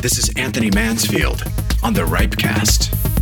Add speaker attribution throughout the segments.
Speaker 1: This is Anthony Mansfield on the Ripecast.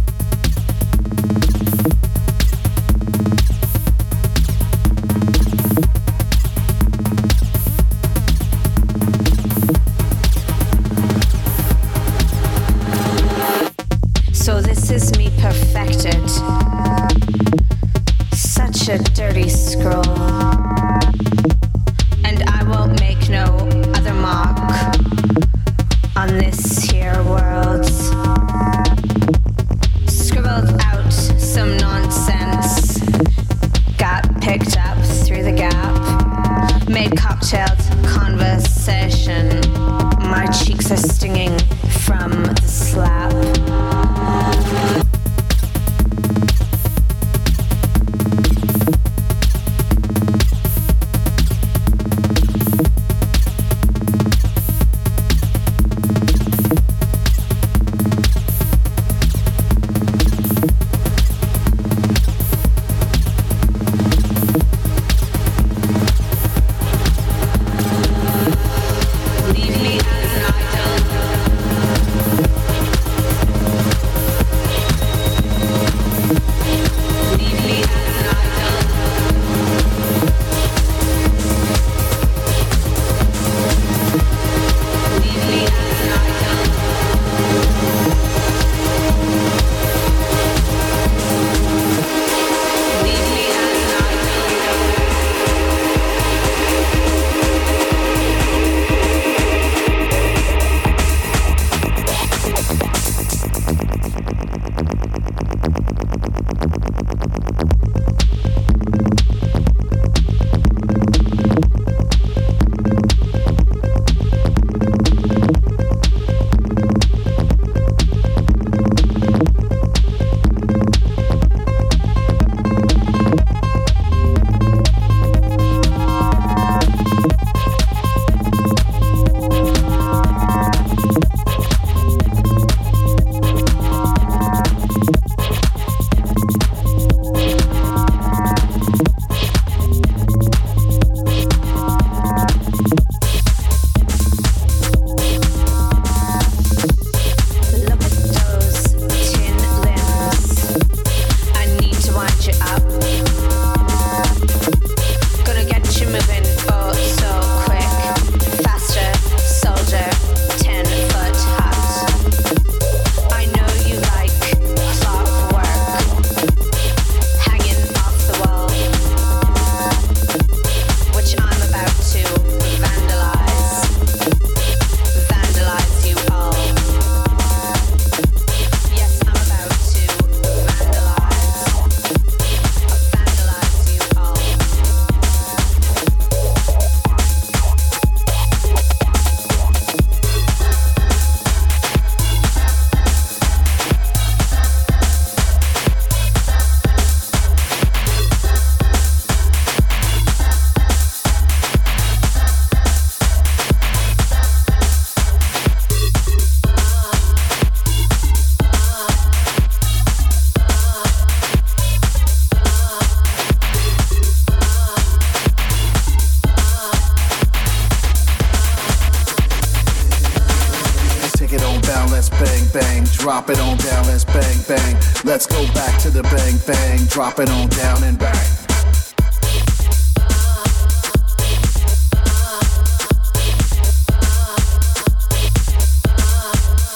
Speaker 2: drop it on down and back.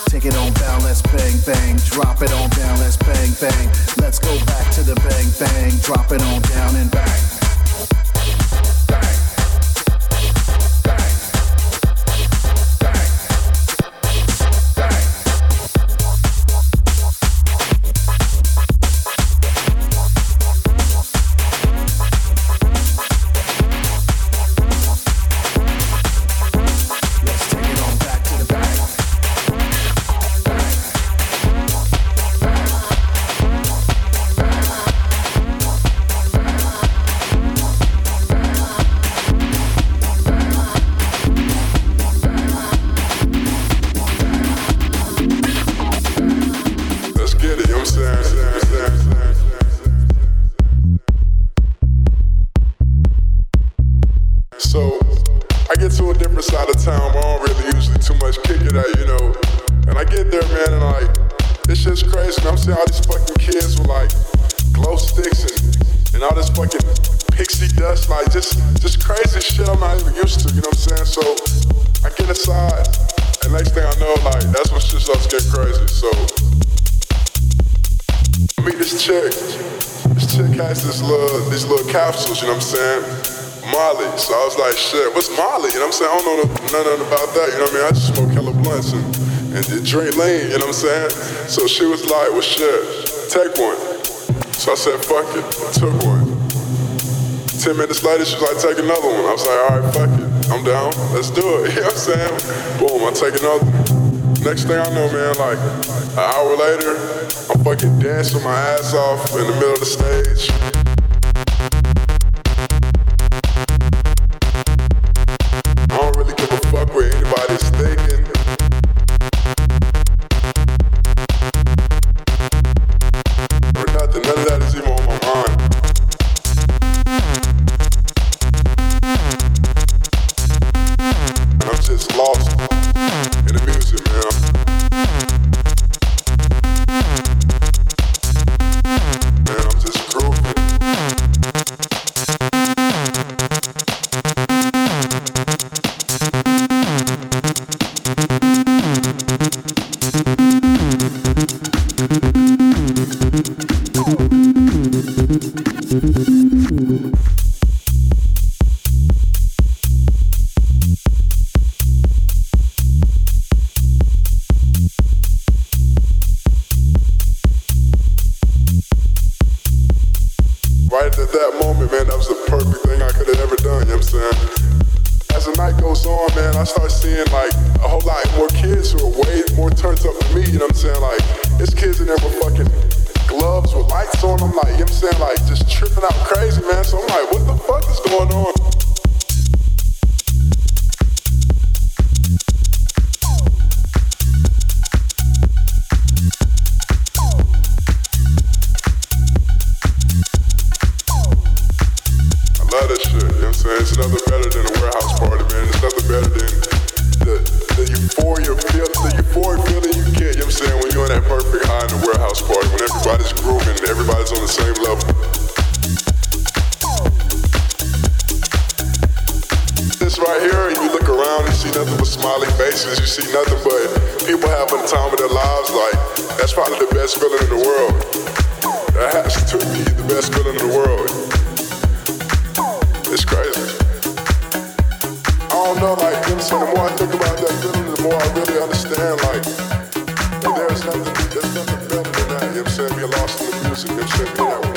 Speaker 2: Take it on down, let's bang bang. Drop it on down, let's bang bang. Let's go back to the bang bang. Drop it on down and bang.
Speaker 3: So she was like, well, shit, take one. So I said, fuck it. I took one. Ten minutes later, she was like, take another one. I was like, all right, fuck it. I'm down. Let's do it. You know what I'm saying? Boom, I take another one. Next thing I know, man, like an hour later, I'm fucking dancing my ass off in the middle of the stage. nothing I'm saying? We lost in the music. You know what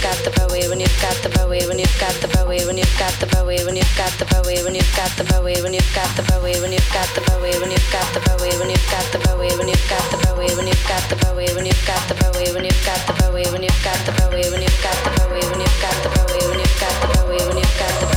Speaker 4: you've got the bowie, when you've got the bowie, when you've got the bowie, when you've got the bowie, when you've got the bowie, when you've got the bowie, when you've got the bowie, when you've got the bowie, when you've got the bowie, when you've got the bowie, when you've got the bowie, when you've got the bowie, when you've got the bowie, when you've got the bowie, when you've got the bowie, when you've got the bowie, when you've got the bowie, when you've got the bowie, when you've got the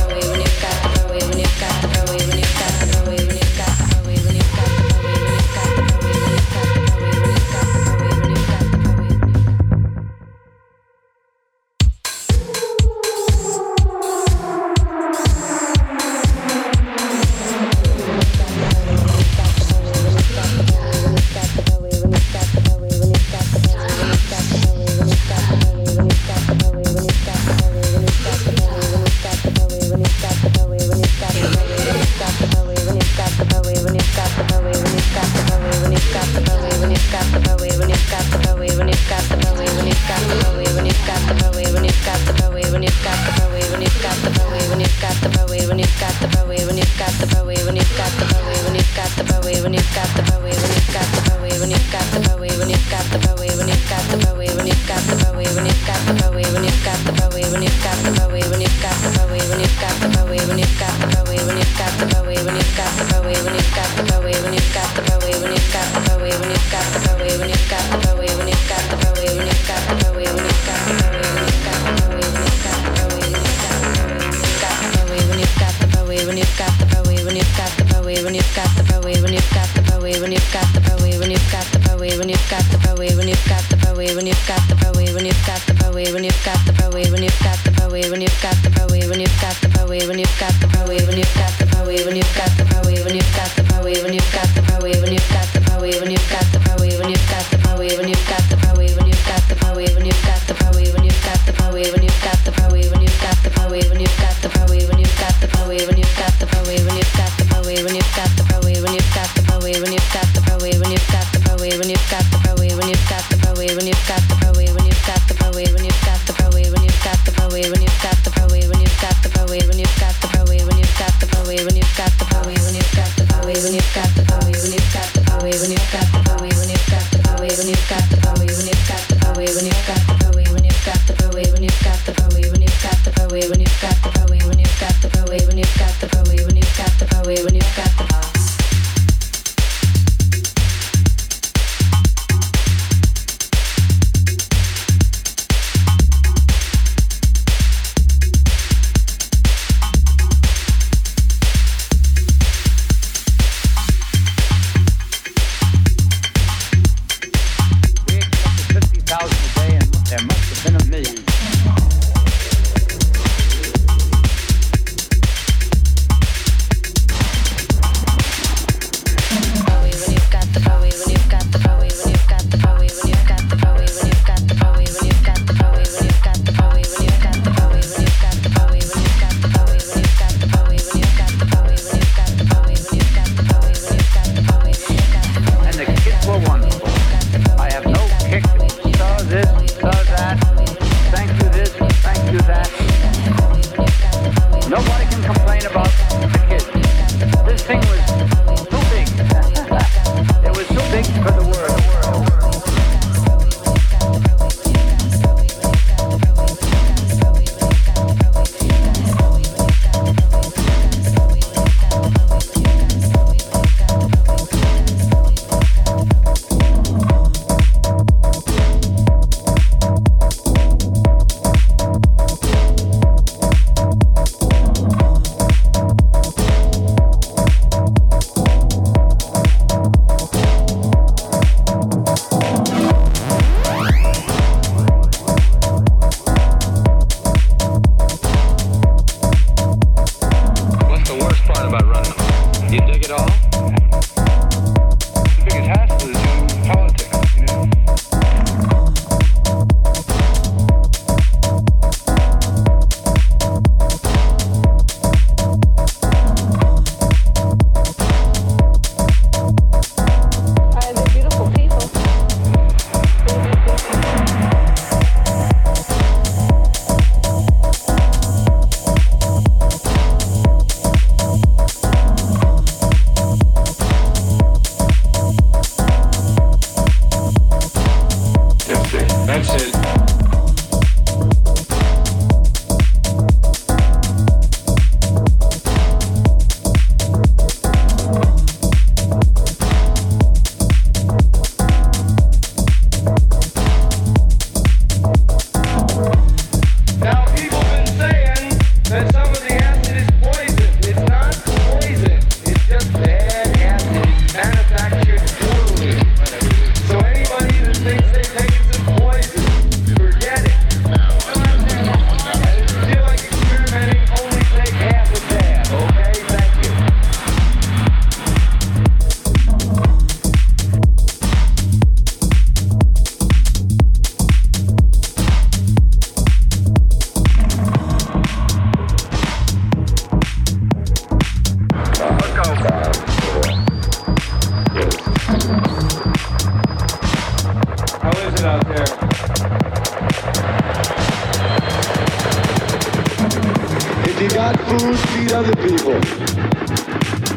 Speaker 5: The people.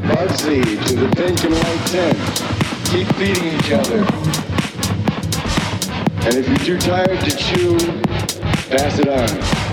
Speaker 5: Bugsy to the pink and white tent. Keep feeding each other. And if you're too tired to chew, pass it on.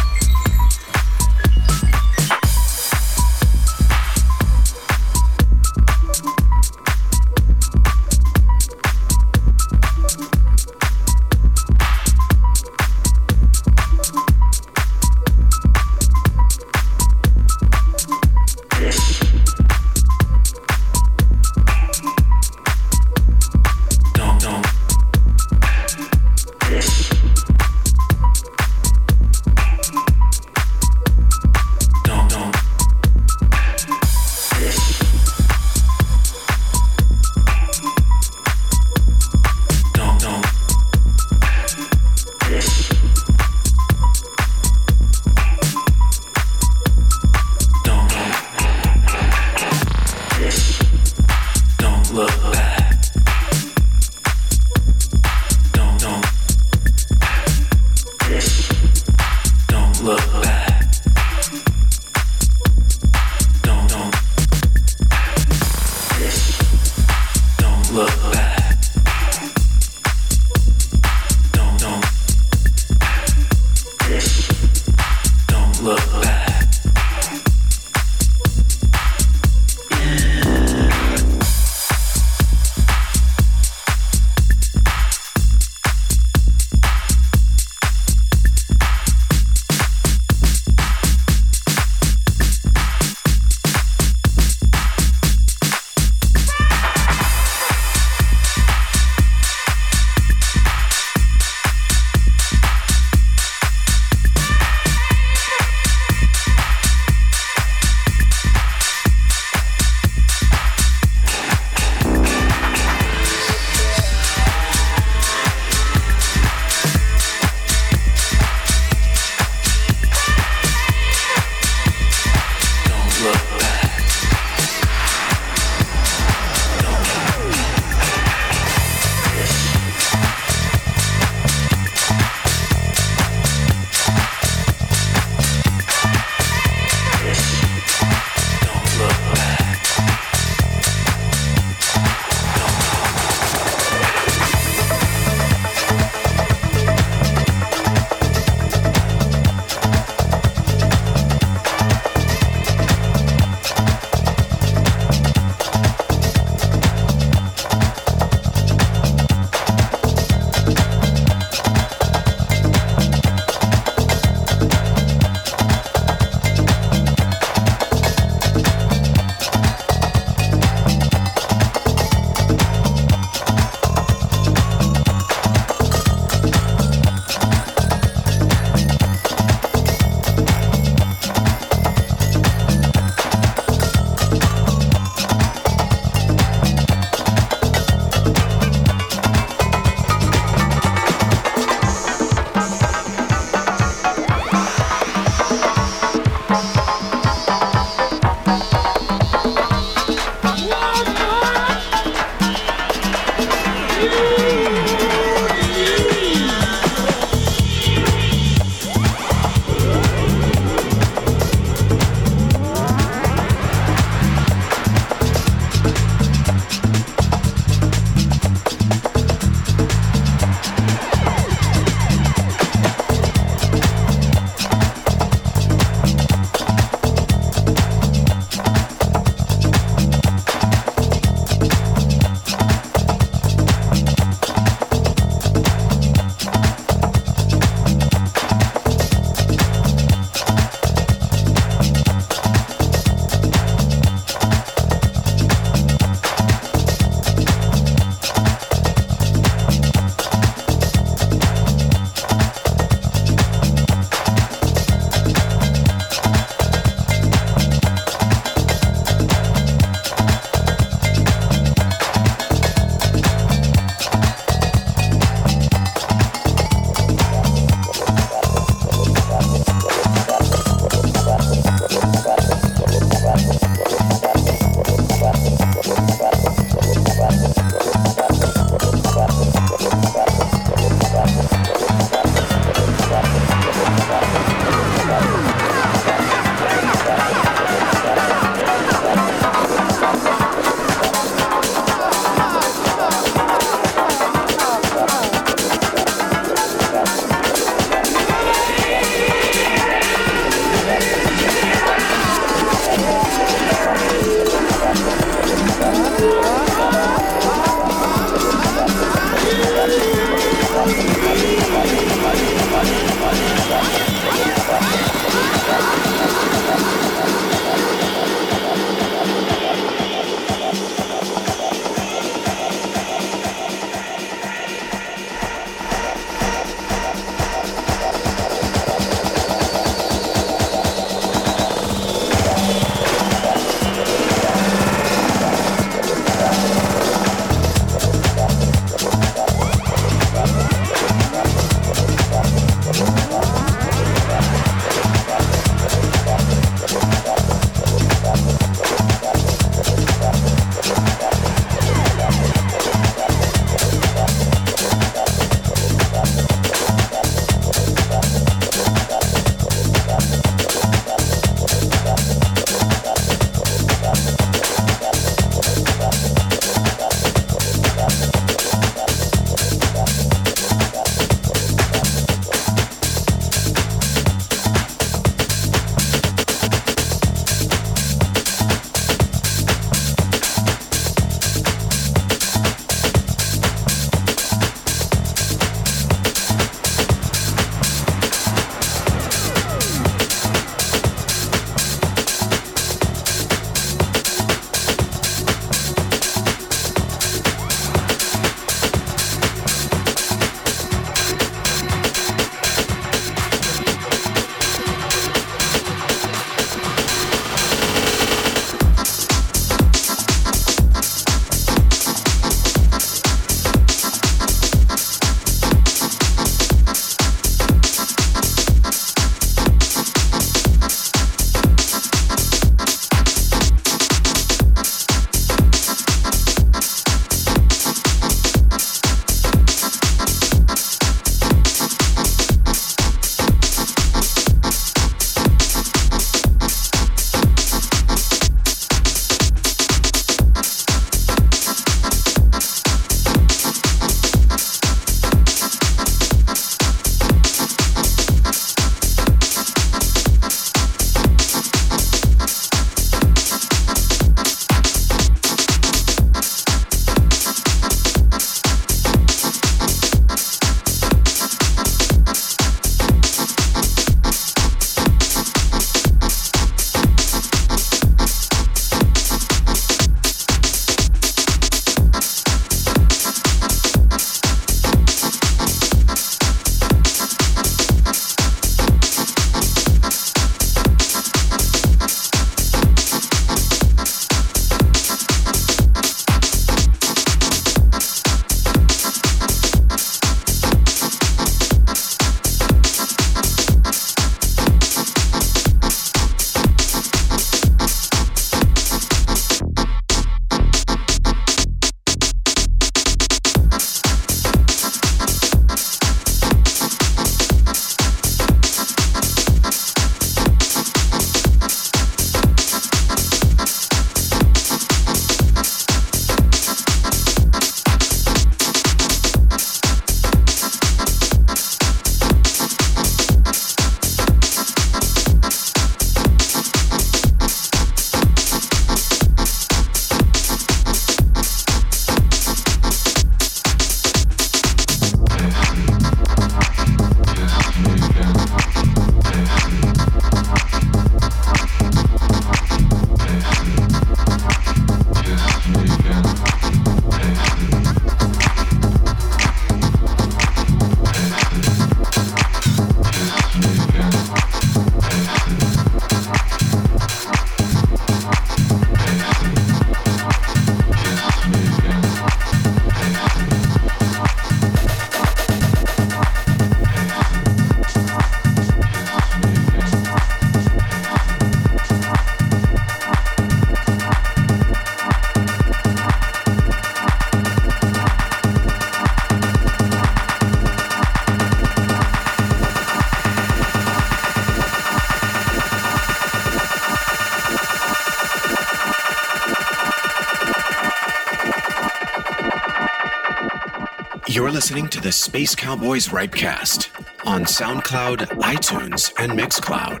Speaker 1: Space Cowboys Ripecast on SoundCloud, iTunes, and Mixcloud.